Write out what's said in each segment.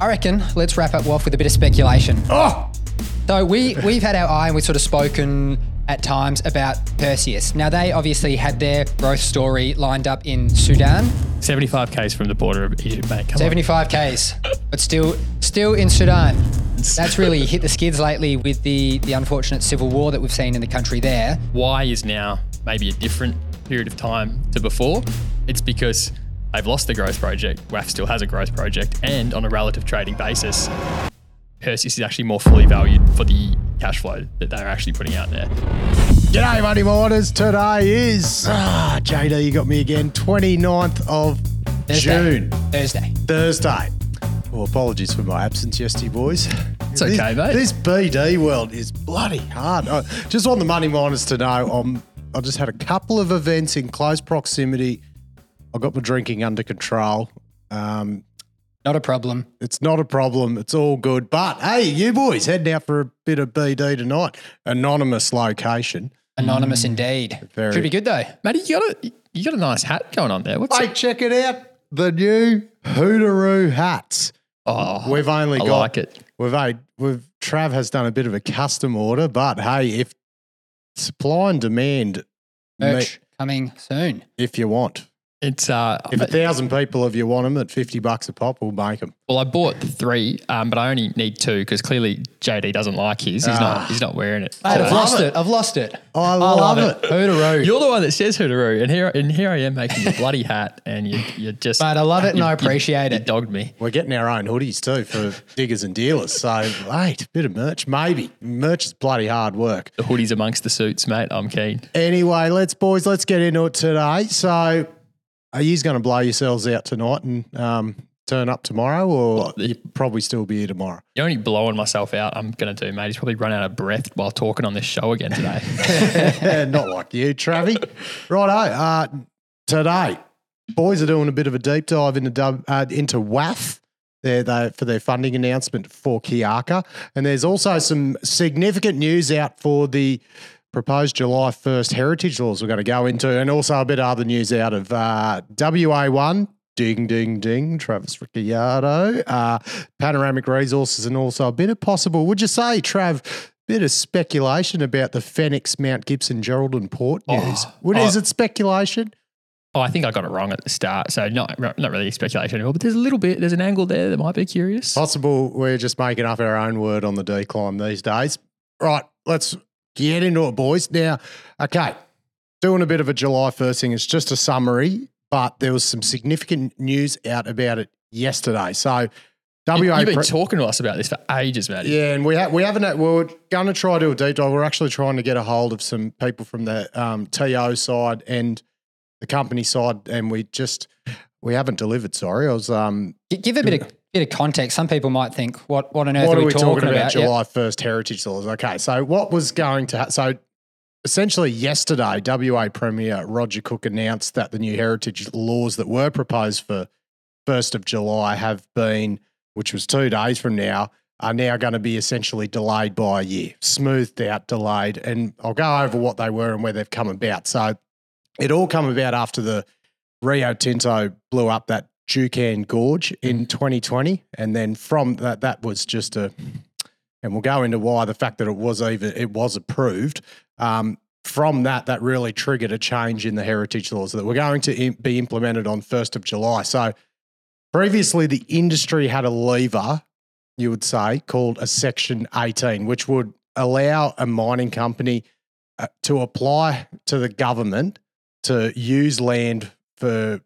I reckon let's wrap up off with a bit of speculation. Oh, So we we've had our eye and we've sort of spoken at times about Perseus. Now they obviously had their growth story lined up in Sudan, 75 k's from the border of Egypt, mate. Come on. 75 k's, but still still in Sudan. That's really hit the skids lately with the the unfortunate civil war that we've seen in the country there. Why is now maybe a different period of time to before? It's because they've lost the growth project. WAF still has a growth project, and on a relative trading basis, Perseus is actually more fully valued for the cash flow that they're actually putting out there. G'day, Money Miners. Today is, ah, JD, you got me again, 29th of Thursday. June, Thursday. Thursday. Well, apologies for my absence yesterday, boys. It's okay, mate. This BD world is bloody hard. I just want the Money Miners to know, I'm, I just had a couple of events in close proximity. I got my drinking under control. Um, Not a problem. it's not a problem. It's all good. But hey, you boys heading out for a bit of BD tonight. Anonymous location. Anonymous indeed. Very- Should be good though. Matty, you got a you got a nice hat going on there. What's Hey, it? check it out. The new Hooteroo hats. Oh, We've only I got like it. we've a we've Trav has done a bit of a custom order, but hey, if supply and demand Merch coming soon. if you want. It's uh, If a thousand people of you want them at fifty bucks a pop, we'll make them. well, I bought three, um, but I only need two because clearly JD doesn't like his. He's Ah. not. He's not wearing it. Mate, I've lost it. I've lost it. I love, it. Hooteroo. You're the one that says hooteroo, and here and here I am making a bloody hat, and you you just. But I love it and you- I appreciate you it. dogged me. We're getting our own hoodies too for diggers and dealers. So wait, bit of merch, maybe. Merch is bloody hard work. The hoodies amongst the suits, mate. I'm keen. Anyway, let's boys, let's get into it today. So, are you going to blow yourselves out tonight and um, turn up tomorrow, or Well, you probably still be here tomorrow? The only blowing myself out I'm going to do, mate, is probably run out of breath while talking on this show again today. Not like you, Travie. Righto. Uh, today, boys are doing a bit of a deep dive into dub, uh, into WAF. They're, they for their funding announcement for Kiaka, and there's also some significant news out for the proposed July 1st heritage laws we're going to go into, and also a bit of other news out of uh, WA1. Ding, ding, ding. Travis Ricciardo, uh, panoramic resources, and also a bit of possible, would you say, Trav, bit of speculation about the Fenix Mount Gibson Geraldine Port news. Oh, What oh. is it speculation? oh, I think I got it wrong at the start, so not not really speculation anymore. But there's a little bit, there's an angle there that might be curious. Possible we're just making up our own word on the decline these days. Right, let's get into it, boys. Now, okay, doing a bit of a July 1st thing. It's just a summary, but there was some significant news out about it yesterday. So, WA. You, have been pre- talking to us about this for ages, Matty. Yeah, and we ha- we haven't. We're going to try to do a deep dive. We're actually trying to get a hold of some people from the um, TO side and the company side, and we just we haven't delivered. Sorry, I was. Um, Give a bit of bit of context. Some people might think, what what on earth what are we, talking, about? Yep. July first heritage laws? Okay, so what was going to ha- so essentially yesterday, WA Premier Roger Cook announced that the new heritage laws that were proposed for first of July have been, which was two days from now, are now going to be essentially delayed by a year, smoothed out, delayed, and I'll go over what they were and where they've come about. So it all come about after the Rio Tinto blew up that Juukan Gorge in 2020, and then from that, that was just a, and we'll go into why the fact that it was even it was approved. Um, from that, that really triggered a change in the heritage laws that were going to be implemented on 1st of July. So previously, the industry had a lever, you would say, called a Section 18, which would allow a mining company uh, to apply to the government to use land for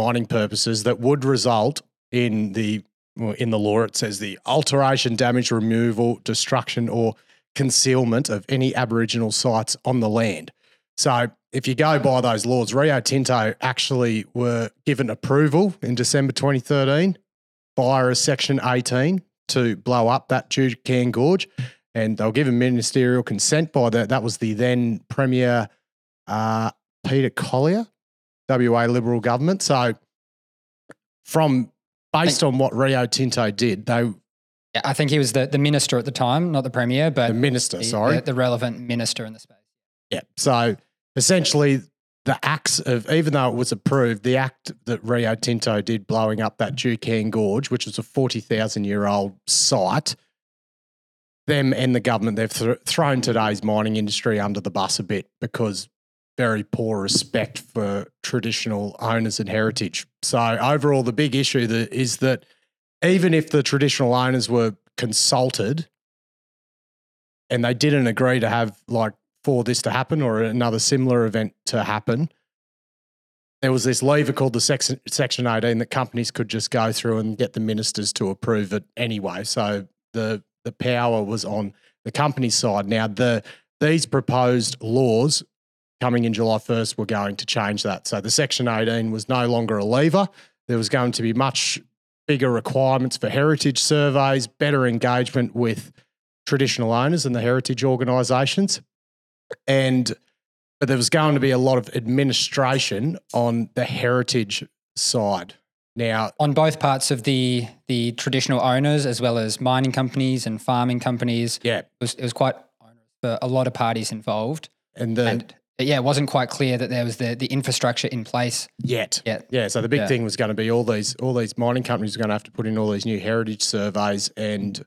mining purposes that would result in the well, in the law it says the alteration, damage, removal, destruction, or concealment of any Aboriginal sites on the land. So if you go by those laws, Rio Tinto actually were given approval in December 2013 via a Section 18 to blow up that Juukan Gorge. And they were given ministerial consent by that. that was the then Premier uh, Peter Collier, WA Liberal government. So from based on what Rio Tinto did, they Yeah, I think he was the, the minister at the time, not the premier, but the minister, the, sorry, the, the relevant minister in the space. Yeah. So essentially, the acts of even though it was approved, the act that Rio Tinto did blowing up that Juukan Gorge, which was a forty thousand year old site, them and the government they've th- thrown today's mining industry under the bus a bit because very poor respect for traditional owners and heritage. So overall, the big issue that is that even if the traditional owners were consulted and they didn't agree to have like for this to happen or another similar event to happen, there was this lever called the section, section 18 that companies could just go through and get the ministers to approve it anyway. So the the power was on the company side. Now the these proposed laws coming in July 1st were going to change that. So the section 18 was no longer a lever. There was going to be much bigger requirements for heritage surveys, better engagement with traditional owners and the heritage organisations. And but there was going to be a lot of administration on the heritage side. Now, on both parts of the the traditional owners as well as mining companies and farming companies, yeah, it was, it was quite onerous for a lot of parties involved. And the and yeah, it wasn't quite clear that there was the the infrastructure in place yet. Yet. Yeah. So the big Yeah. thing was going to be all these all these mining companies were going to have to put in all these new heritage surveys, and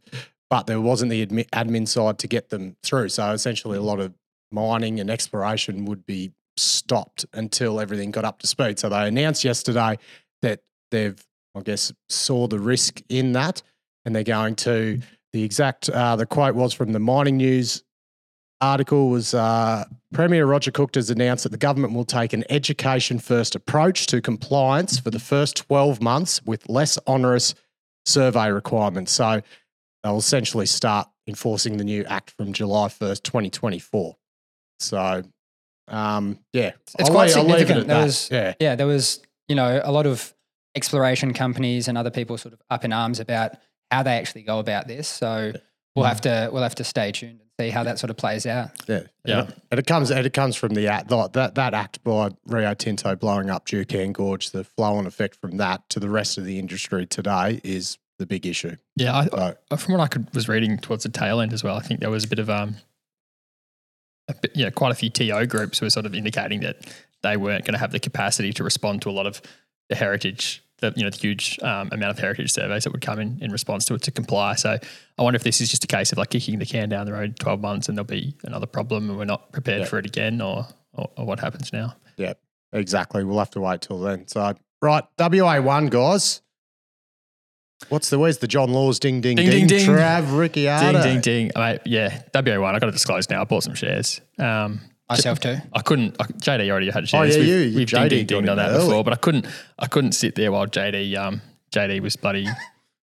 but there wasn't the admi- admin side to get them through. So essentially, a lot of mining and exploration would be stopped until everything got up to speed. So they announced yesterday that they've, I guess, saw the risk in that, and they're going to. The exact uh, the quote was from the Mining News article was uh, Premier Roger Cook has announced that the government will take an education first approach to compliance for the first 12 months with less onerous survey requirements. So they'll essentially start enforcing the new act from July 1st, 2024. So, um, yeah, It's I'll quite leave- I'll leave it significant. at There that. was- yeah, yeah, there was, you know, a lot of exploration companies and other people sort of up in arms about how they actually go about this. So we'll have to we'll have to stay tuned see how that sort of plays out. yeah, Yeah. And it comes, and it comes from the act that that, that act by Rio Tinto blowing up Juukan Gorge. The flow-on effect from that to the rest of the industry today is the big issue. Yeah, I, So, from what I could was reading towards the tail end as well, I think there was a bit of um, a bit, yeah, quite a few TO groups were sort of indicating that they weren't going to have the capacity to respond to a lot of the heritage, the you know, the huge um, amount of heritage surveys that would come in in response to it to comply. So I wonder if this is just a case of like kicking the can down the road twelve months and there'll be another problem and we're not prepared Yeah. for it again, or, or or what happens now. Yeah, exactly. We'll have to wait till then. So, right, WA one guys. What's the where's the John Laws ding ding Ding, ding, ding, ding. Trav Ricciardo. Ding ding ding, mate. Yeah, WA one. I got to disclose now. I bought some shares. Um, Myself too. I couldn't. I, JD already had shares. Oh, yeah, we've, you- We've JD ding, ding, dinged that early. before, but I couldn't. I couldn't sit there while JD. Um, JD was bloody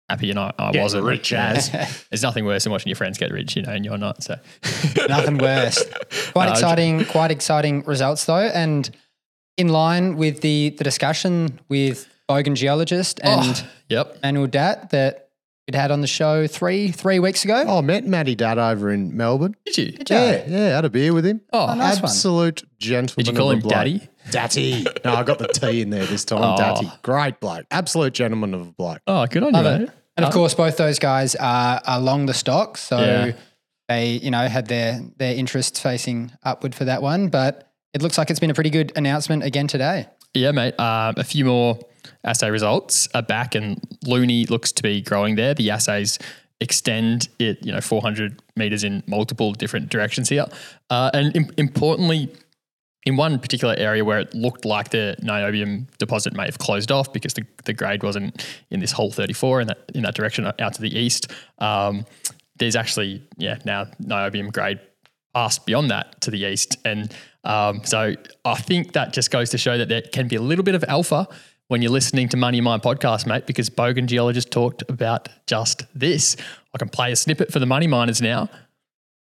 happy, and I, I wasn't. rich as. There's nothing worse than watching your friends get rich, you know, and you're not. So Nothing worse. Quite No, exciting, quite exciting results though, and in line with the the discussion with Bogan geologist and Oh, yep. Manuel Dat that we'd had on the show three three weeks ago. Oh, I met Matty Dad over in Melbourne. Did you? Did you? Yeah, yeah, had a beer with him. Oh, Oh, nice one. Absolute gentleman. did you call him bloke. Daddy? Daddy. No, I got the T in there this time. Oh. Daddy. Great bloke. Absolute gentleman of a bloke. Oh, good on Love you, it. mate. And of Oh. course, both those guys are, are long the stock, so Yeah. they you know had their their interests facing upward for that one. But it looks like it's been a pretty good announcement again today. Yeah, mate. Um, a few more assay results are back, and Luni looks to be growing there. The assays extend it, you know, 400 meters in multiple different directions here, uh, and im- importantly, in one particular area where it looked like the niobium deposit may have closed off because the, the grade wasn't in this hole 34 in that in that direction out to the east. Um, there's actually yeah now niobium grade passed beyond that to the east, and um, so I think that just goes to show that there can be a little bit of alpha when you're listening to Money of Mine podcast, mate, because Bogan Geologist talked about just this. I can play a snippet for the money miners now.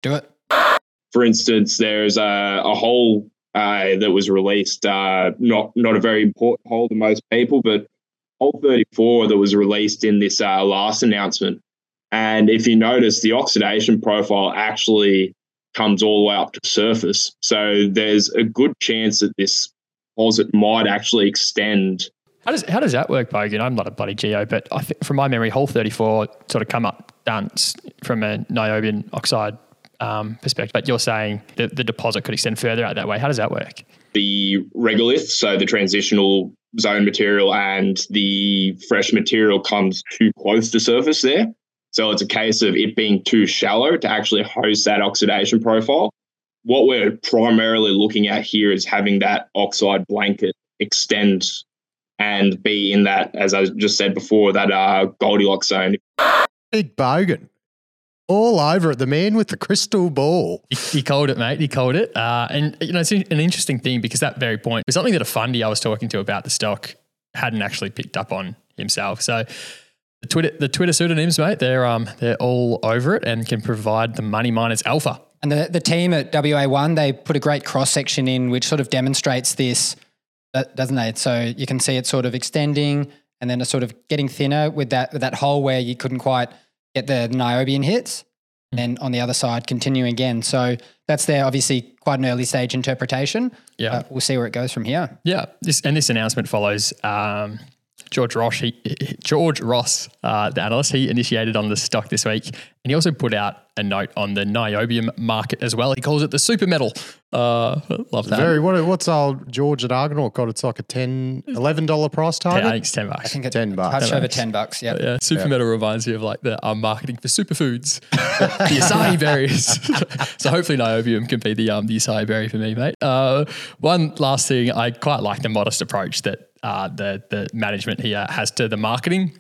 Do it. for instance, there's a, a hole uh, that was released, uh, not not a very important hole to most people, but hole 34 that was released in this uh, last announcement. And if you notice, the oxidation profile actually comes all the way up to surface. So there's a good chance that this deposit might actually extend How does how does that work, Bogan? I'm not a bloody geo, but I think from my memory, hole 34 sort of come up dunce from a niobium oxide um, perspective. But you're saying that the deposit could extend further out that way. How does that work? the regolith, so the transitional zone material and the fresh material comes too close to surface there. So it's a case of it being too shallow to actually host that oxidation profile. What we're primarily looking at here is having that oxide blanket extend and be in that, as I just said before, that uh, Goldilocks zone. Big bogan. All over it. The man with the crystal ball. He, he called it, mate. He called it. Uh, and, you know, it's an interesting thing because that very point was something that a fundy I was talking to about the stock hadn't actually picked up on himself. So the Twitter, the Twitter pseudonyms, mate, they're, um, they're all over it and can provide the money miners alpha. And the, the team at WA1, they put a great cross section in which sort of demonstrates this, doesn't they? So you can see it sort of extending and then it's sort of getting thinner with that, with that hole where you couldn't quite get the niobium hits. And on the other side, continue again. So that's there, obviously, quite an early stage interpretation. Yeah. Uh, we'll see where it goes from here. Yeah, this and this announcement follows um, George Ross. He, George Ross, uh, the analyst, he initiated on the stock this week, and he also put out a note on the niobium market as well. He calls it the super metal. Uh, love that. Very what, what's old George at Argonaut got? It's like a 10 $11 price yeah, target. I think it's ten bucks. I think it's 10 bucks. touch Ten over bucks. 10 bucks. Yeah. yeah, super metal reminds me of like the um, marketing for superfoods, the acai berries. so hopefully niobium can be the um the acai berry for me, mate. Uh, one last thing, I quite like the modest approach that uh, the the management here has to the marketing,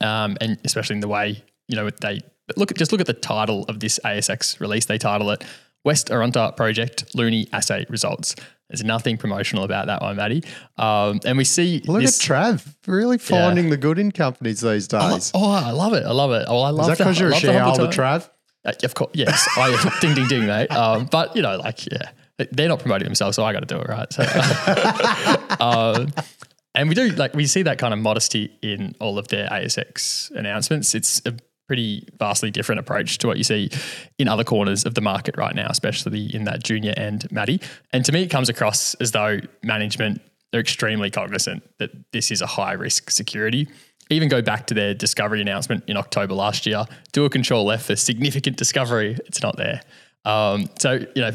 um, and especially in the way you know they look at just look at the title of this ASX release. They title it West Arunta Project Luni Assay Results. There's nothing promotional about that one, Maddie. Um, and we see Look this, at Trav, really finding the good in companies these days. Oh, I love it. I love it. Oh, I love Is that because you're a love the humble shareholder. Trav? Uh, of course, yes. I, ding, ding, ding, mate. Um, but you know, like, yeah, they're not promoting themselves, so I got to do it, right? So, um, and we do like we see that kind of modesty in all of their ASX announcements. It's a pretty vastly different approach to what you see in other corners of the market right now, especially in that junior end, Maddie. And to me, it comes across as though management they're extremely cognizant that this is a high risk security. Even go back to their discovery announcement in October last year. Do a control F for significant discovery. It's not there. Um, so you know,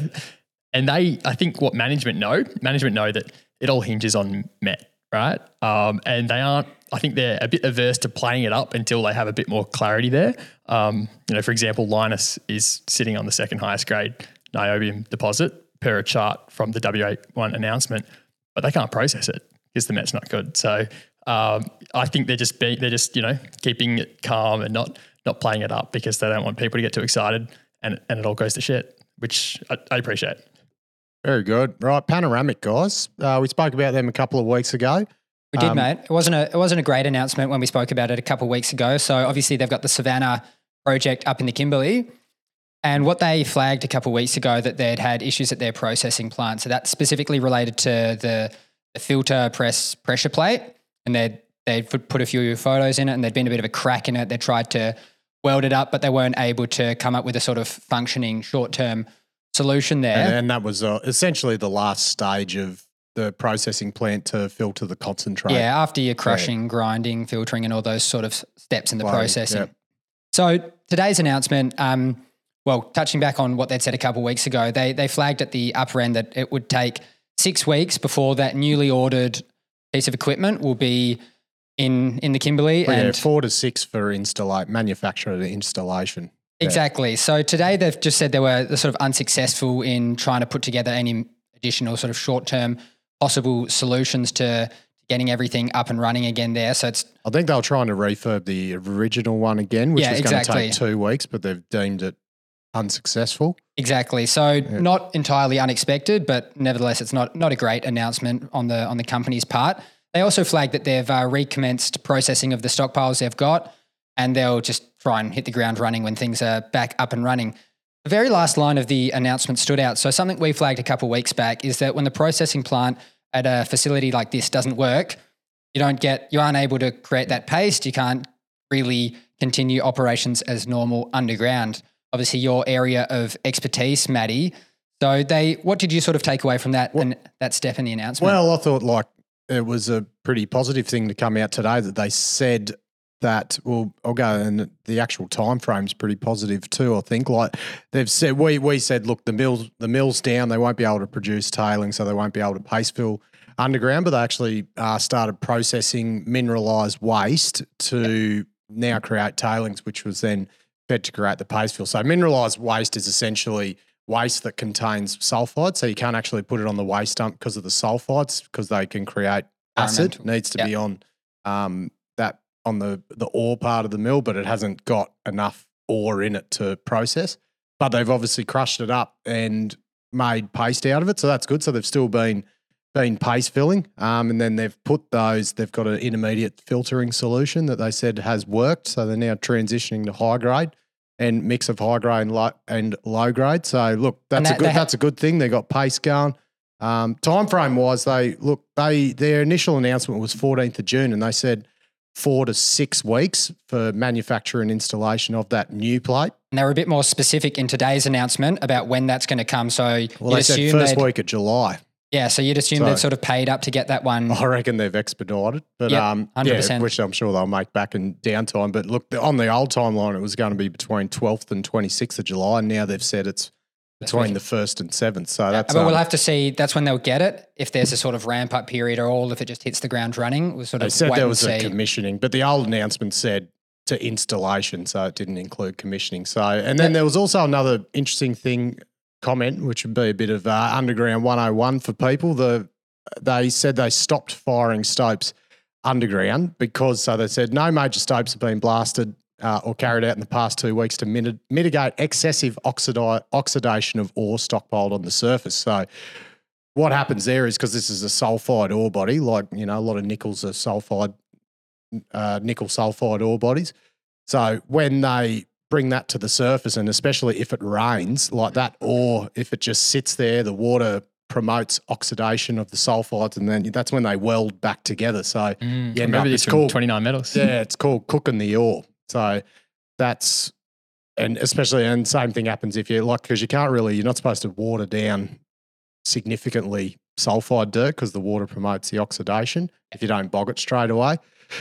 and they, I think, what management know, management know that it all hinges on Met, right? Um, and they aren't. I think they're a bit averse to playing it up until they have a bit more clarity there. Um, you know, for example, Lynas is sitting on the second highest grade niobium deposit per a chart from the WA1 announcement, but they can't process it because the Met's not good. So um, I think they're just be, they're just you know keeping it calm and not not playing it up because they don't want people to get too excited and and it all goes to shit, which I, I appreciate. Very good. Right, Panoramic guys. Uh, we spoke about them a couple of weeks ago. We did, Um, mate. It wasn't a it wasn't a great announcement when we spoke about it a couple of weeks ago. So obviously they've got the Savannah project up in the Kimberley, and what they flagged a couple of weeks ago that they'd had issues at their processing plant. So that's specifically related to the, the filter press pressure plate, and they'd they'd put put a few photos in it, and there'd been a bit of a crack in it. They tried to weld it up, but they weren't able to come up with a sort of functioning short term solution there. And, and that was uh, essentially the last stage of the processing plant to filter the concentrate. Yeah, after your crushing, grinding, filtering, and all those sort of steps in the Blowing, processing. yep. So today's announcement, um, well, touching back on what they'd said a couple of weeks ago, they they flagged at the upper end that it would take six weeks before that newly ordered piece of equipment will be in in the Kimberley. Well, yeah, and four to six for installate manufacturer to installation. Yeah. Exactly. So today they've just said they were sort of unsuccessful in trying to put together any additional sort of short term possible solutions to getting everything up and running again there. So it's I think they were trying to refurb the original one again, which Yeah, was going to take two weeks, but they've deemed it unsuccessful. Exactly. So not entirely unexpected, but nevertheless, it's not not a great announcement on the on the company's part. They also flagged that they've uh, recommenced processing of the stockpiles they've got, and they'll just try and hit the ground running when things are back up and running. The very last line of the announcement stood out. So something we flagged a couple of weeks back is that when the processing plant at a facility like this doesn't work, you don't get you aren't able to create that paste. You can't really continue operations as normal underground. Obviously, your area of expertise, Maddie. So they, what did you sort of take away from that and that step in the announcement? Well, I thought like it was a pretty positive thing to come out today that they said that well I'll go and the actual time frame's pretty positive too I think. Like they've said we we said look the mills the mill's down. They won't be able to produce tailing so they won't be able to paste fill underground but they actually uh, started processing mineralized waste to now create tailings which was then fed to create the paste fill. So mineralized waste is essentially waste that contains sulfide so you can't actually put it on the waste dump because of the sulfides because they can create acid. Needs to Yep. be on um, on the the ore part of the mill, but it hasn't got enough ore in it to process. But they've obviously crushed it up and made paste out of it, so that's good. So they've still been been paste filling, um, and then they've put those. They've got an intermediate filtering solution that they said has worked. So they're now transitioning to high grade and mix of high grade and low, and low grade. So look, that's that- a good ha- that's a good thing. They got paste going. Um, time frame wise, they look they their initial announcement was 14th of June, and they said four to six weeks for manufacture and installation of that new plate. And they were a bit more specific in today's announcement about when that's going to come. So Well, they said assume first week of July. yeah, so you'd assume So- they'd sort of paid up to get that one. I reckon they've expedited, but Yep, um, 100%. yeah, which I'm sure they'll make back in downtime. But look, on the old timeline, it was going to be between 12th and 26th of July, and now they've said it's between the first and seventh. So that's but we'll um, have to see. That's when they'll get it. If there's a sort of ramp up period, or all if it just hits the ground running, we'll sort They of said wait there was a commissioning, but the old announcement said to installation, so it didn't include commissioning. So, and then there was also another interesting thing comment, which would be a bit of uh, underground 101 for people. The they said they stopped firing stopes underground because so they said no major stopes have been blasted uh, or carried out in the past two weeks to mit- mitigate excessive oxidi- oxidation of ore stockpiled on the surface. So what happens there is because this is a sulfide ore body, like you know, a lot of nickels are sulfide, uh, nickel sulfide ore bodies. So when they bring that to the surface, and especially if it rains, like that ore, if it just sits there, the water promotes oxidation of the sulfides, and then that's when they weld back together. So Mm, no, this it's cool. 29 metals. yeah, it's called cooking the ore. So that's and especially and same thing happens if you like because you can't really you're not supposed to water down significantly sulfide dirt because the water promotes the oxidation if you don't bog it straight away.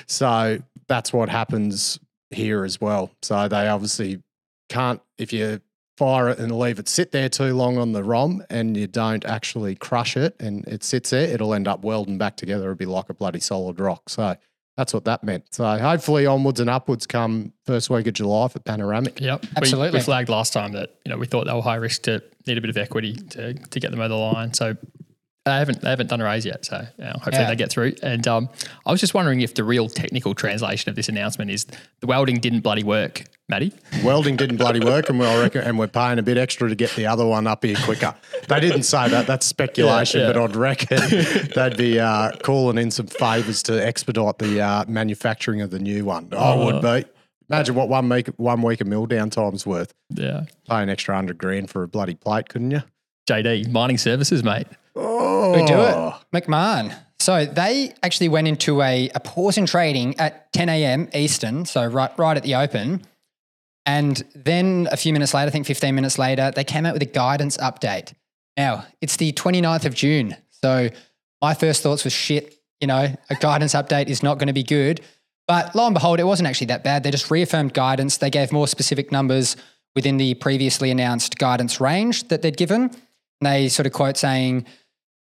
So that's what happens here as well. So they obviously can't if you fire it and leave it sit there too long on the ROM and you don't actually crush it and it sits there, it'll end up welding back together. It'll be like a bloody solid rock. So that's what that meant. So hopefully onwards and upwards come first week of July for Panoramic. Yep. We- Absolutely. We, flagged last time that, you know, we thought they were high risk to need a bit of equity to, to get them over the line. So they haven't they haven't done a raise yet. So you know, hopefully Yeah. they get through. And um, I was just wondering if the real technical translation of this announcement is the welding didn't bloody work, Matty. Welding didn't bloody work, and we I reckon, and we're paying a bit extra to get the other one up here quicker. They didn't say that; that's speculation. Yeah, yeah. But I'd reckon they'd be uh, calling in some favours to expedite the uh, manufacturing of the new one. I would be. Imagine what one week one week of mill downtime's worth. Yeah. Pay an extra hundred grand for a bloody plate, couldn't you? JD, mining services, mate. Oh, We do it. Oh. Macmahon. So they actually went into a, a pause in trading at 10 a.m. Eastern, so right right at the open. And then a few minutes later, I think 15 minutes later, they came out with a guidance update. Now, it's the 29th of June. So my first thoughts was shit, you know, a guidance update is not going to be good. But lo and behold, it wasn't actually that bad. They just reaffirmed guidance. They gave more specific numbers within the previously announced guidance range that they'd given. And they sort of quote saying,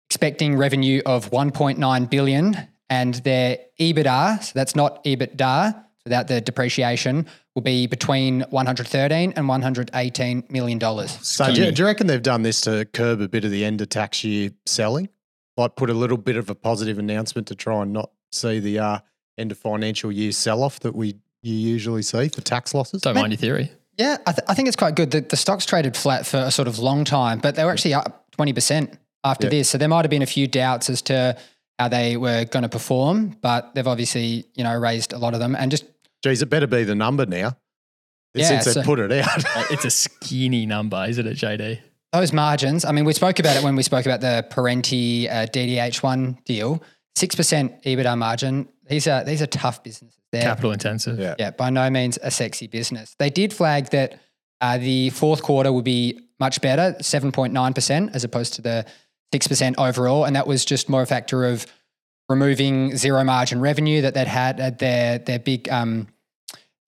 expecting revenue of 1.9 billion and their EBITDA, so that's not EBITDA without the depreciation, will be between 113 and 118 million dollars. So do you, do you reckon they've done this to curb a bit of the end of tax year selling? Like put a little bit of a positive announcement to try and not see the uh, end of financial year sell off that we you usually see for tax losses? Don't mind your theory. Yeah, I, th- I think it's quite good. The, the stocks traded flat for a sort of long time, but they were actually up 20% after Yeah. this. So there might have been a few doubts as to how they were going to perform, but they've obviously, you know, raised a lot of them and just Geez, it better be the number now. Yeah, Since so- they put it out. It's a skinny number, isn't it, JD? those margins. I mean, we spoke about it when we spoke about the Perenti uh, DDH1 deal. 6% EBITDA margin. These are, these are tough businesses. They're, Capital intensive. Yeah. yeah, by no means a sexy business. They did flag that uh, the fourth quarter would be much better, 7.9%, as opposed to the 6% overall. And that was just more a factor of removing zero margin revenue that they'd had at their, their big um,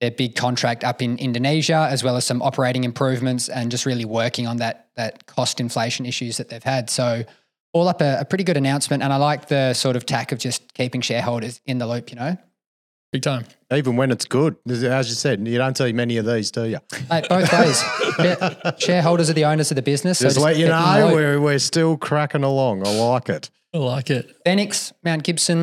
their big contract up in Indonesia, as well as some operating improvements and just really working on that that cost inflation issues that they've had. So all up a, a pretty good announcement, and I like the sort of tack of just keeping shareholders in the loop. You know, Big time. Even when it's good, as you said, you don't see many of these, do you? Mate, both ways. Share- shareholders are the owners of the business. so Just let you keep them in the know we're, we're still cracking along. I like it. I like it. Fenix, Mount Gibson,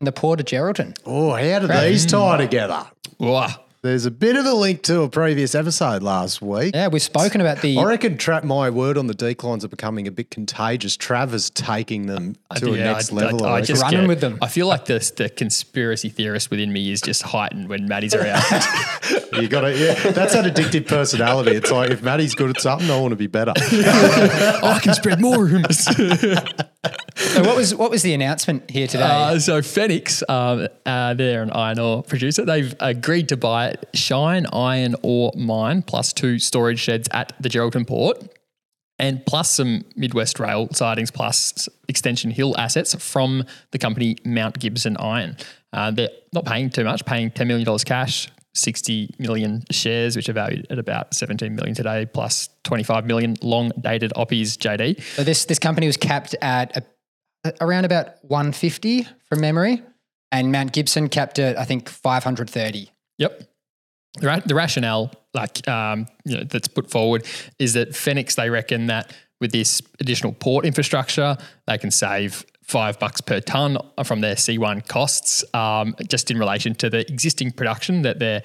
and the Port of Geraldton. Oh, how do these mm. tie together? Wow. There's a bit of a link to a previous episode last week. Yeah, we've spoken about the. I reckon Trap My Word on the declines are becoming a bit contagious. Travers taking them to a Yeah, next I- level. I, I I just Running get- with them. I feel like the the conspiracy theorist within me is just heightened when Maddie's around. you got to, yeah, that's that addictive personality. It's like if Maddie's good at something, I want to be better. I can spread more rumors. so what was what was the announcement here today? Uh, so Fenix, um, uh, they're an iron ore producer. They've agreed to buy Shine Iron Ore Mine plus two storage sheds at the Geraldton Port, and plus some Midwest Rail sidings plus Extension Hill assets from the company Mount Gibson Iron. Uh, they're not paying too much, paying ten million dollars cash. 60 million shares, which are valued at about 17 million today, plus 25 million long dated oppies, JD. so this this company was capped at a, around about 150 from memory, and Mount Gibson capped at I think 530. Yep. The, the rationale, like um, you know, that's put forward, is that Fenix they reckon that with this additional port infrastructure, they can save five bucks per ton from their C1 costs, um, just in relation to the existing production that they're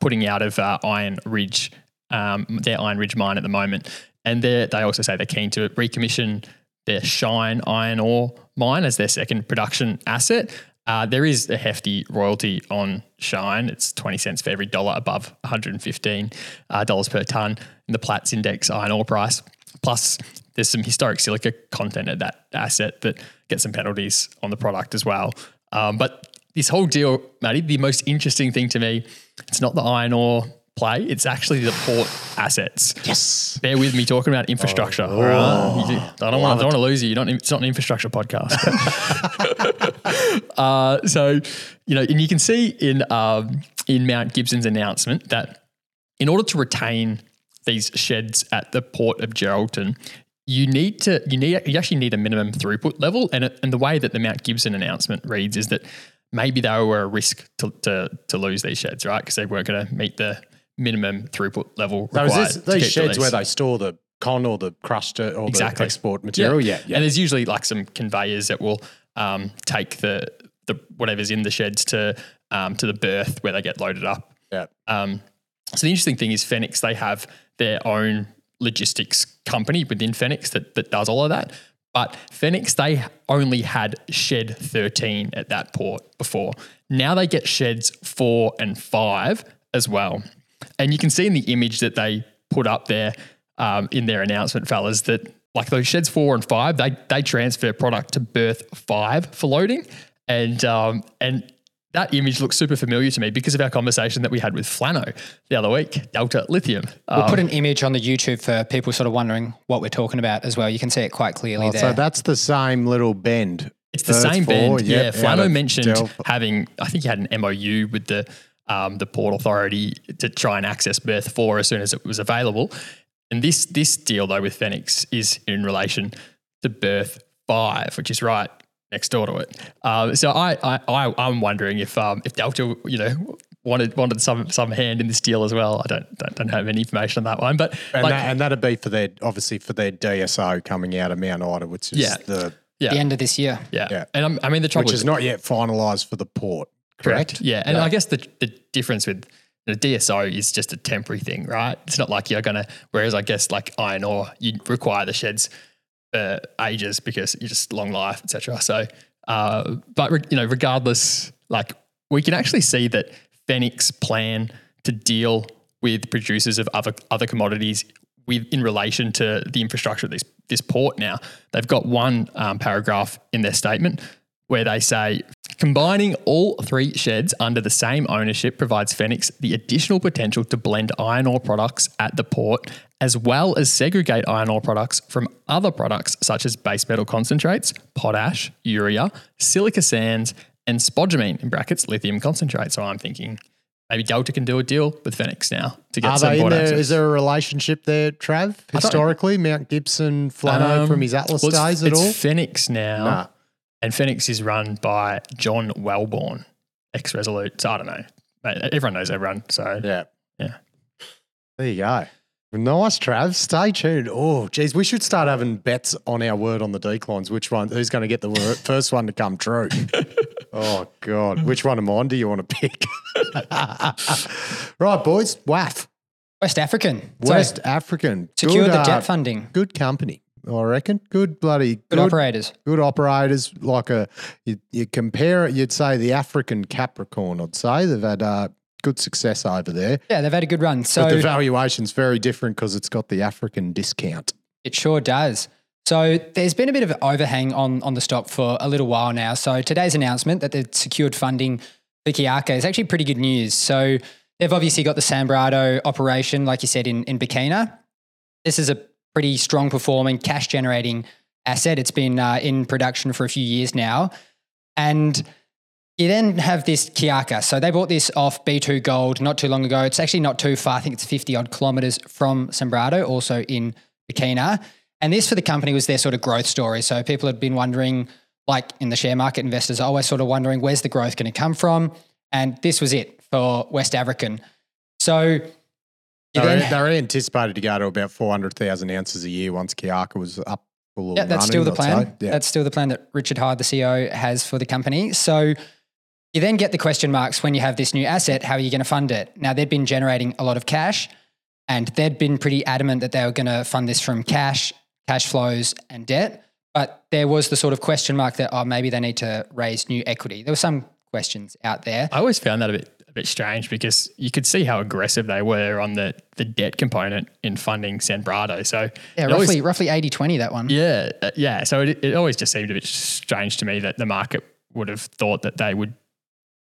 putting out of uh, Iron Ridge, um, their Iron Ridge mine at the moment. And they also say they're keen to recommission their Shine iron ore mine as their second production asset. Uh, there is a hefty royalty on Shine. It's 20 cents for every dollar above $115 uh, per ton in the Platts index iron ore price. Plus, there's some historic silica content at that asset that gets some penalties on the product as well. Um, but this whole deal, Matty, the most interesting thing to me, it's not the iron ore play, it's actually the port assets. Yes. Bear with me talking about infrastructure. all right? You do- I don't want, I don't want to lose you. you don't, it's not an infrastructure podcast. uh, so, you know, and you can see in um, in Mount Gibson's announcement that in order to retain these sheds at the port of Geraldton, you need to you need you actually need a minimum throughput level, and it, and the way that the Mount Gibson announcement reads is that maybe they were a risk to to, to lose these sheds, right? Because they weren't going to meet the minimum throughput level So required. is this to these sheds the where they store the con or the crushed or Exactly. the export material? Yeah. yeah. And there's usually like some conveyors that will um, take the the whatever's in the sheds to um, to the berth where they get loaded up. yeah. Um, so the interesting thing is Fenix, they have their own logistics company within Fenix that, that does all of that. But Fenix, they only had shed 13 at that port before. Now they get sheds four and five as well. And you can see in the image that they put up there um, in their announcement, fellas, that like those sheds four and five, they they transfer product to berth five for loading. And um, and that image looks super familiar to me because of our conversation that we had with Flano the other week, Delta Lithium. We'll Um, put an image on the YouTube for people sort of wondering what we're talking about as well. You can see it quite clearly Oh, there. so that's the same little bend. It's the Berth same four, bend. yep, yeah, Flano of mentioned Del- having, I think he had an MOU with the um, the Port Authority to try and access Berth 4 as soon as it was available. And this this deal, though, with Fenix is in relation to Berth 5, which is right next door to it. Um, so I, I, I, I'm wondering if um, if Delta, you know, wanted wanted some some hand in this deal as well. I don't don't, don't have any information on that one, but And, like, that, and that'd be for their obviously for their DSO coming out of Mount Ida, which is Yeah. the yeah, the end of this year. yeah, yeah. And I'm, I mean, the trouble which is is not yet finalised for the port. Correct. Yeah, and I guess the the difference with the DSO is just a temporary thing, right? It's not like you're gonna. Whereas I guess like iron ore, you require the sheds for ages because you're just long life, etc. So, uh, but re- you know, regardless, like we can actually see that Fenix plan to deal with producers of other other commodities with in relation to the infrastructure of this this port. Now they've got one um, paragraph in their statement where they say combining all three sheds under the same ownership provides Fenix the additional potential to blend iron ore products at the port as well as segregate iron ore products from other products such as base metal concentrates, potash, urea, silica sands, and spodumene in brackets lithium concentrate. So I'm thinking maybe Delta can do a deal with Fenix now to get Are some they in there? access. Is there a relationship there, Trav? Historically, Mount Gibson, Flano Um, from his Atlas well, days at it's all? Fenix now, Nah. And Fenix is run by John Welborn, ex Resolute. So I don't know. Mate, everyone knows everyone. So Yeah. Yeah. There you go. Nice, Trav. Stay tuned. Oh, geez, we should start having bets on our word on the declines. Which one? Who's going to get the word, first one to come true? oh God, which one of mine do you want to pick? right, boys. WAF, West African. So West African, secured Good, the uh, debt funding. Good company, I reckon. Good bloody Good, operators. good operators. Like a you, you compare it, you'd say the African Capricorn. I'd say they've had uh, good success over there, Yeah, they've had a good run. So but the valuation's very different because it's got the African discount. It sure does. So there's been a bit of an overhang on, on the stock for a little while now. So today's announcement that they've secured funding for Kiaka is actually pretty good news. So they've obviously got the Sanbrado operation, like you said, in, in Burkina. This is a pretty strong performing, cash generating asset. It's been uh, in production for a few years now. And you then have this Kiaka. So they bought this off B2 Gold not too long ago. It's actually not too far. I think it's 50 odd kilometers from Sanbrado, also in Burkina. And this for the company was their sort of growth story. So people had been wondering, like in the share market, investors are always sort of wondering where's the growth going to come from. And this was it for West African. So you They're, then- they're anticipated to go to about 400,000 ounces a year once Kiaka was up full Yeah, that's still the plan. say. Yeah. That's still the plan that Richard Hyde, the CEO, has for the company. So you then get the question marks when you have this new asset. How are you going to fund it? Now they'd been generating a lot of cash, and they'd been pretty adamant that they were going to fund this from cash, cash flows, and debt. But there was the sort of question mark that oh maybe they need to raise new equity. There were some questions out there. I always found that a bit a bit strange because you could see how aggressive they were on the the debt component in funding Sanbrado. So Yeah, it always- roughly roughly 80-20 that one. yeah, uh, yeah. So it, it always just seemed a bit strange to me that the market would have thought that they would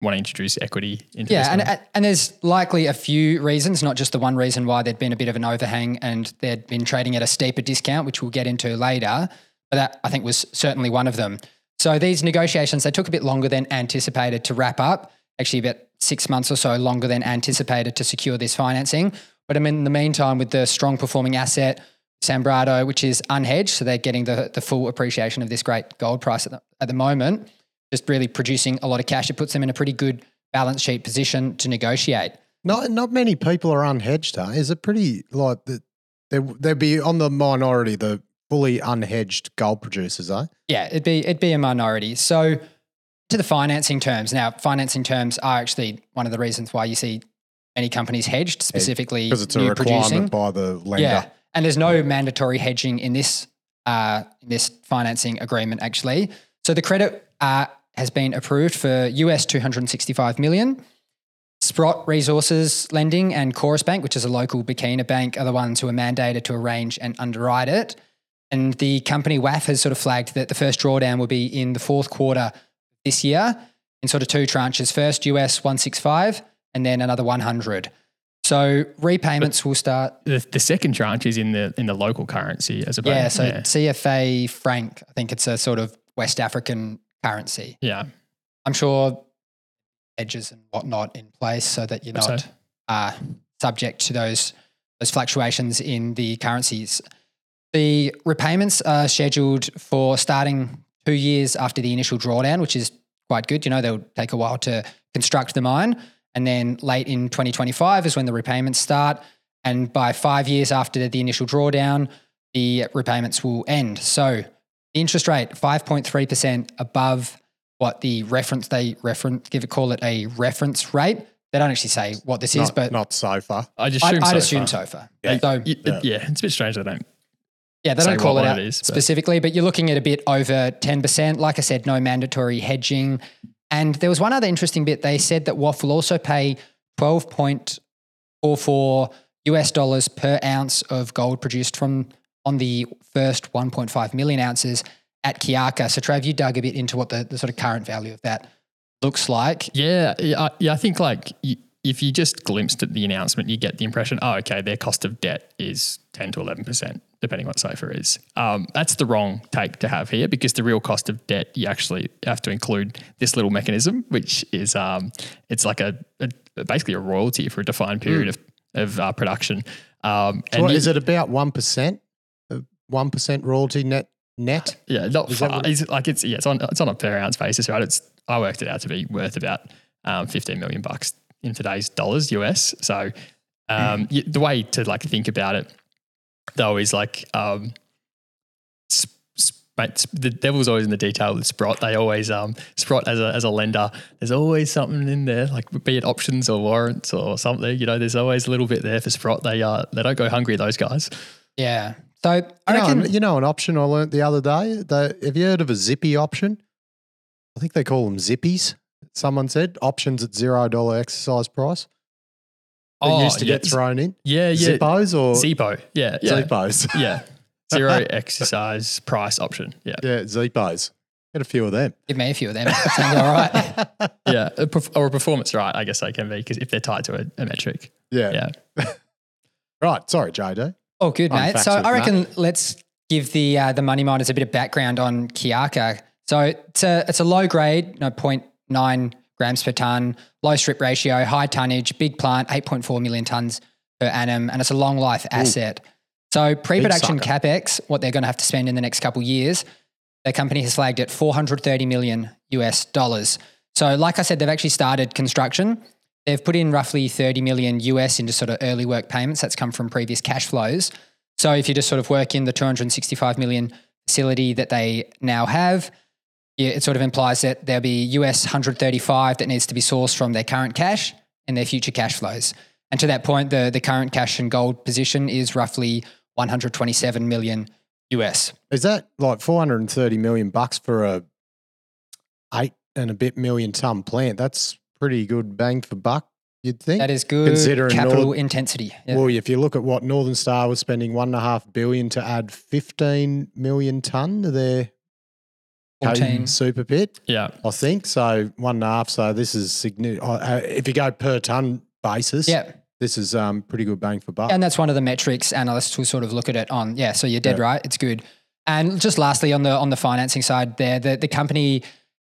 want to introduce equity into Yeah, this and, and there's likely a few reasons, not just the one reason why there'd been a bit of an overhang and they'd been trading at a steeper discount, which we'll get into later. But that I think was certainly one of them. So these negotiations they took a bit longer than anticipated to wrap up. Actually, about six months or so longer than anticipated to secure this financing. But I mean, in the meantime, with the strong performing asset, Sanbrado, which is unhedged, so they're getting the, the full appreciation of this great gold price at the, at the moment, just really producing a lot of cash. It puts them in a pretty good balance sheet position to negotiate. Not not many people are unhedged, huh? Is it pretty like that? There, there'd be on the minority the fully unhedged gold producers, eh? Yeah, it'd be it'd be a minority. So to the financing terms. Now, financing terms are actually one of the reasons why you see any companies hedged, specifically Because it's a requirement producing. by the lender. Yeah, and there's no mandatory hedging in this uh, in this financing agreement actually. So the credit uh, has been approved for US 265 million. Sprott Resources Lending and Coris Bank, which is a local Burkina bank, are the ones who are mandated to arrange and underwrite it. And the company WAF has sort of flagged that the first drawdown will be in the fourth quarter this year in sort of two tranches. First US 165 and then another 100. So repayments will start the, the second tranche is in the in the local currency as opposed. yeah, so CFA franc, I think it's a sort of West African currency. yeah. I'm sure edges and whatnot in place so that you're Hope so. not uh, subject to those those fluctuations in the currencies. The repayments are scheduled for starting two years after the initial drawdown, which is quite good. You know, they'll take a while to construct the mine. And then late in 2025 is when the repayments start. And by five years after the initial drawdown, the repayments will end. So the interest rate, 5.3% above what the reference, they reference, give it, call it a reference rate. They don't actually say what this is, but not so far. I just I'd, assume I'd so assume far. so far. Yeah. So Yeah. yeah. it's a bit strange they don't. Yeah, they don't call it it out is, but- specifically, but you're looking at a bit over 10%. Like I said, no mandatory hedging. And there was one other interesting bit. They said that WAF will also pay 12.44 US dollars per ounce of gold produced from on the first 1.5 million ounces at Kiaka. So, Trav, you dug a bit into what the, the sort of current value of that looks like. Yeah, yeah, I, yeah. I think like you, if you just glimpsed at the announcement, you get the impression, oh, okay, their cost of debt is 10 to 11%, depending on what SOFR is. Um, that's the wrong take to have here because the real cost of debt, you actually have to include this little mechanism, which is um, it's like a, a basically a royalty for a defined period of, of uh, production. Um, So and what, you- is it about 1%? Uh, 1% royalty net? net? Yeah, not Is far. It's like it's yeah, it's on it's on a per ounce basis, right? It's I worked it out to be worth about um, fifteen million bucks in today's dollars US. So um, y- the way to like think about it though is like um, sp- sp- sp- the devil's always in the detail with Sprott. They always um, Sprott as a as a lender, there's always something in there, like be it options or warrants or something. You know, there's always a little bit there for Sprott. They uh they don't go hungry. Those guys. Yeah. So I You know, reckon an- you know, an option I learnt the other day. The, have you heard of a zippy option? I think they call them zippies someone said options at zero dollar exercise price. That oh, used to yeah. get thrown in. Yeah, yeah. Zippos or Zippo. Yeah, yeah. Zippos. yeah. Zero exercise price option. Yeah. Yeah, Zippos. Get a few of them. Give me a few of them. Sounds all right. yeah, or a performance right, I guess they can be because if they're tied to a, a metric. Yeah. Yeah. right. Sorry, JD. Oh, good, mate. So I reckon let's give the uh, the money miners a bit of background on Kiaka. So it's a it's a low grade, no point nine grams per ton, low strip ratio, high tonnage, big plant, 8.4 million tons per annum, and it's a long life asset. Ooh. So pre-production capex, what they're going to have to spend in the next couple years, their company has flagged at 430 million US dollars. So like I said, they've actually started construction. They've put in roughly 30 million US into sort of early work payments that's come from previous cash flows. So if you just sort of work in the 265 million facility that they now have, it sort of implies that there'll be US 135 that needs to be sourced from their current cash and their future cash flows. And to that point, the, the current cash and gold position is roughly 127 million US. Is that like 430 million bucks for a eight and a bit million ton plant? That's pretty good bang for buck, you'd think. That is good Considering capital North- intensity. Yeah. Well, if you look at what Northern Star was spending one and a half billion to add 15 million ton to their 14. Super pit, Yeah. I think. So one and a half. So this is significant. Uh, if you go per ton basis, yeah. this is um, pretty good bang for buck. And that's one of the metrics analysts will sort of look at it on. Yeah, so you're dead Yeah. right. It's good. And just lastly, on the on the financing side, there the, the company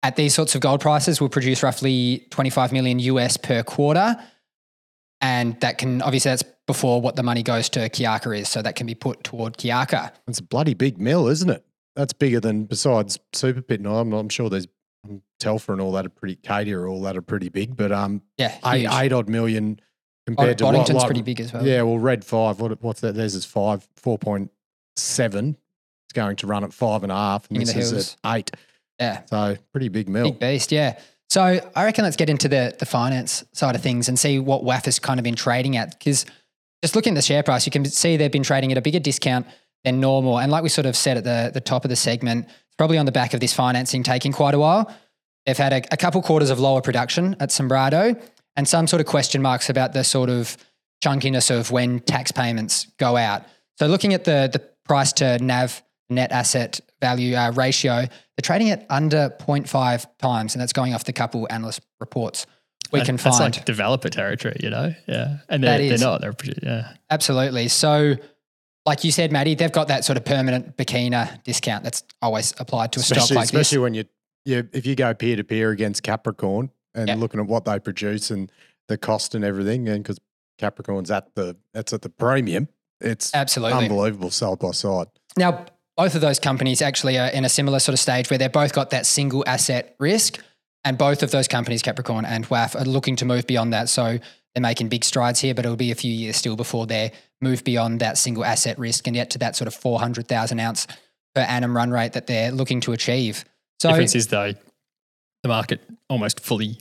at these sorts of gold prices will produce roughly 25 million US per quarter, and that can obviously that's before what the money goes to Kiaka is, so that can be put toward Kiaka. It's a bloody big mill, isn't it? That's bigger than besides Super Pit. No, I'm, I'm sure there's um, Telfer and all that are pretty, Katie or all that are pretty big, but um, Yeah, eight, eight odd million compared to Boddington's like- pretty big as well. Yeah, well, Red Five. What, what's that? There's is five, four point seven. It's going to run at five and a half, and of this is at eight. yeah. So pretty big mill. Big beast, yeah. So I reckon let's get into the the finance side of things and see what WAF has kind of been trading at. Because just looking at the share price, you can see they've been trading at a bigger discount than normal. And like we sort of said at the, the top of the segment, it's probably on the back of this financing taking quite a while. They've had a, a couple quarters of lower production at Sanbrado and some sort of question marks about the sort of chunkiness of when tax payments go out. So looking at the the price to NAV net asset value uh, ratio, they're trading at under 0.5 times, and that's going off the couple analyst reports we That- can That's find. like developer territory, you know? Yeah. And they're, they're not. They're, yeah. Absolutely. So, like you said, Maddie, they've got that sort of permanent Burkina discount that's always applied to a stock like especially this. Especially when you, you if you go peer to peer against Capricorn and Yeah. looking at what they produce and the cost and everything, and because Capricorn's at the that's at the premium, it's Absolutely. unbelievable side by side. Now, both of those companies actually are in a similar sort of stage where they've both got that single asset risk. And both of those companies, Capricorn and WAF, are looking to move beyond that. So they're making big strides here, but it'll be a few years still before they move beyond that single asset risk and get to that sort of 400,000 ounce per annum run rate that they're looking to achieve. So, difference is though, the market almost fully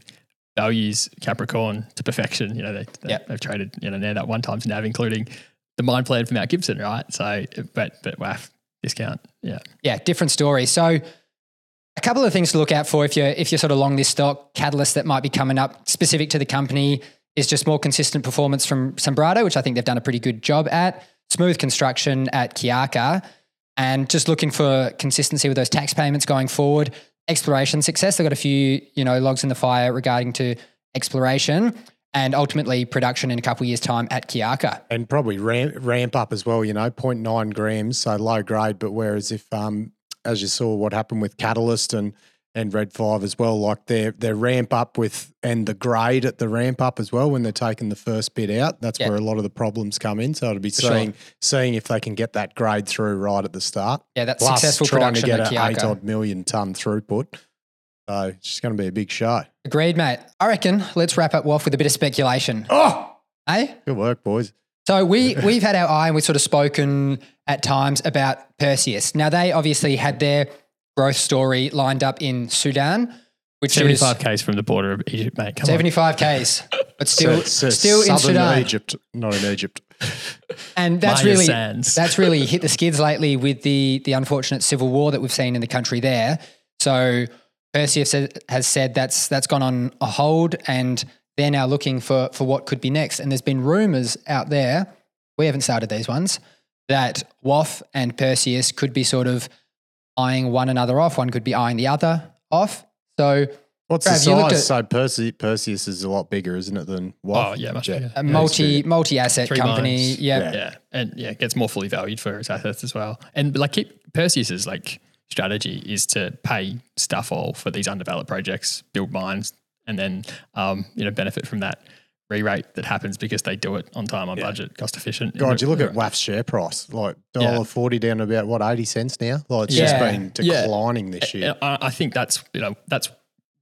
values Capricorn to perfection. You know, they, they, they've traded, you know, near that one times NAV, including the mine plan for Mount Gibson, right? So, but, but WAF discount. Yeah. yeah, different story. So a couple of things to look out for if you're if you're sort of long this stock, catalyst that might be coming up specific to the company is just more consistent performance from Sanbrado, which I think they've done a pretty good job at. Smooth construction at Kiaka, and just looking for consistency with those tax payments going forward. Exploration success. They've got a few, you know, logs in the fire regarding to exploration. and ultimately production in a couple of years' time at Kiaka. and probably ramp, ramp up as well. You know, 0.9 grams, so low grade. But whereas if, um, as you saw, what happened with Catalyst and and Red Five as well, like their their ramp up with and the grade at the ramp up as well when they're taking the first bit out. That's Yeah. where a lot of the problems come in. So it'll be sure. seeing seeing if they can get that grade through right at the start. Yeah, that's Plus successful trying to get an eight odd million ton throughput. So it's just going to be a big show. Agreed, mate. I reckon let's wrap up WAF with a bit of speculation. Oh, hey, good work, boys. So we we've had our eye and we've sort of spoken at times about Perseus. Now they obviously had their growth story lined up in Sudan, which is 75Ks from the border of Egypt, mate. Come on. 75 Ks, but still So- so still in southern Sudan. Egypt, not in Egypt. And that's Maya really Sands. that's really hit the skids lately with the the unfortunate civil war that we've seen in the country there. So Perseus said- has said that's that's gone on a hold, and they're now looking for for what could be next. And there's been rumours out there. We haven't started these ones that WAF and Perseus could be sort of eyeing one another off. One could be eyeing the other off. So What's Trav, the you looked size? at- So Perse- Perseus is a lot bigger, isn't it, than what? Oh, yeah, much bigger. a multi it's multi asset Three company. mines. Yeah. Yeah. Yeah, and yeah, it gets more fully valued for its assets as well. And like keep, Perseus's like strategy is to pay stuff all for these undeveloped projects, build mines, and then um, you know benefit from that re-rate that happens because they do it on time, on Yeah. budget, cost efficient. God, you look at WAF's share price, like Yeah. dollar forty down to about what eighty cents now. Like it's just Yeah. been Yeah. declining this year. I, I think that's you know that's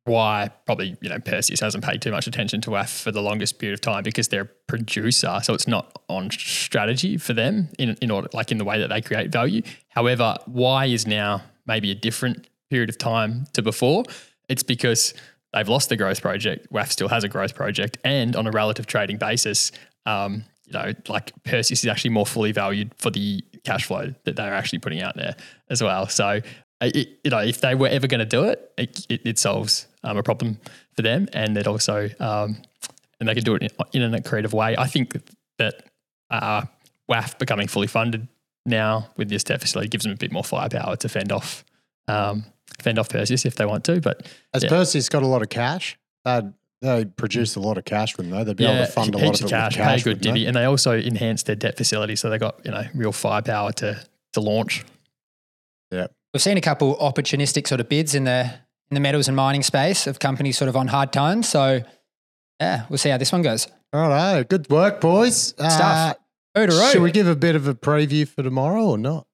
why probably you know Perseus hasn't paid too much attention to WAF for the longest period of time because they're a producer, so it's not on strategy for them in in order like in the way that they create value. However, why is now maybe a different period of time to before? It's because they've lost the growth project. WAF still has a growth project, and on a relative trading basis. Um, you know, like Perseus is actually more fully valued for the cash flow that they're actually putting out there as well. So, uh, it, you know, if they were ever going to do it, it, it, it solves um, a problem for them, and it also, um, and they can do it in, in a creative way. I think that uh, WAF becoming fully funded now with this debt facility gives them a bit more firepower to fend off, um, fend off Perseus if they want to. But Has yeah. Perseus got a lot of cash? They'd, they produce a lot of cash, wouldn't they? They'd be able to fund a lot heaps of it cash, with cash. pay good wouldn't they? divvy, and they also enhanced their debt facility, so they got you know real firepower to to launch. Yeah, we've seen a couple opportunistic sort of bids in the in the metals and mining space of companies sort of on hard times. So yeah, we'll see how this one goes. All right, good work, boys. Stuff. Uh, should we give a bit of a preview for tomorrow or not?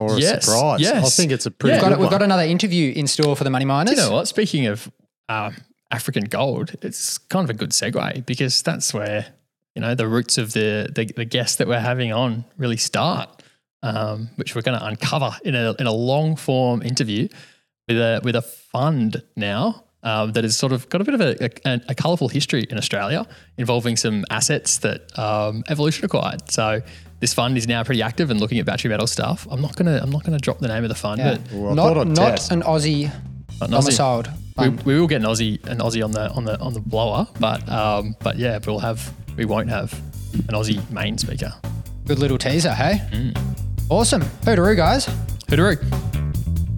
Or a Yes, surprise? I think it's a pretty Yeah. We've got, good we've got another interview in store for the money miners. Do you know what? Speaking of um, African gold, it's kind of a good segue because that's where you know the roots of the the, the guests that we're having on really start, um, which we're going to uncover in a in a long form interview with a with a fund now. Um, that has sort of got a bit of a, a, a colourful history in Australia involving some assets that um, Evolution acquired. So this fund is now pretty active and looking at battery metal stuff. I'm not gonna I'm not gonna drop the name of the fund, Yeah. but Well, not not an Aussie But Aussie- domiciled. we, we will get an Aussie an Aussie on the on the on the blower, but um, but yeah, we'll have we won't have an Aussie main speaker. Good little teaser, hey? Mm. Awesome. Hooroo, guys. Hoodaroo.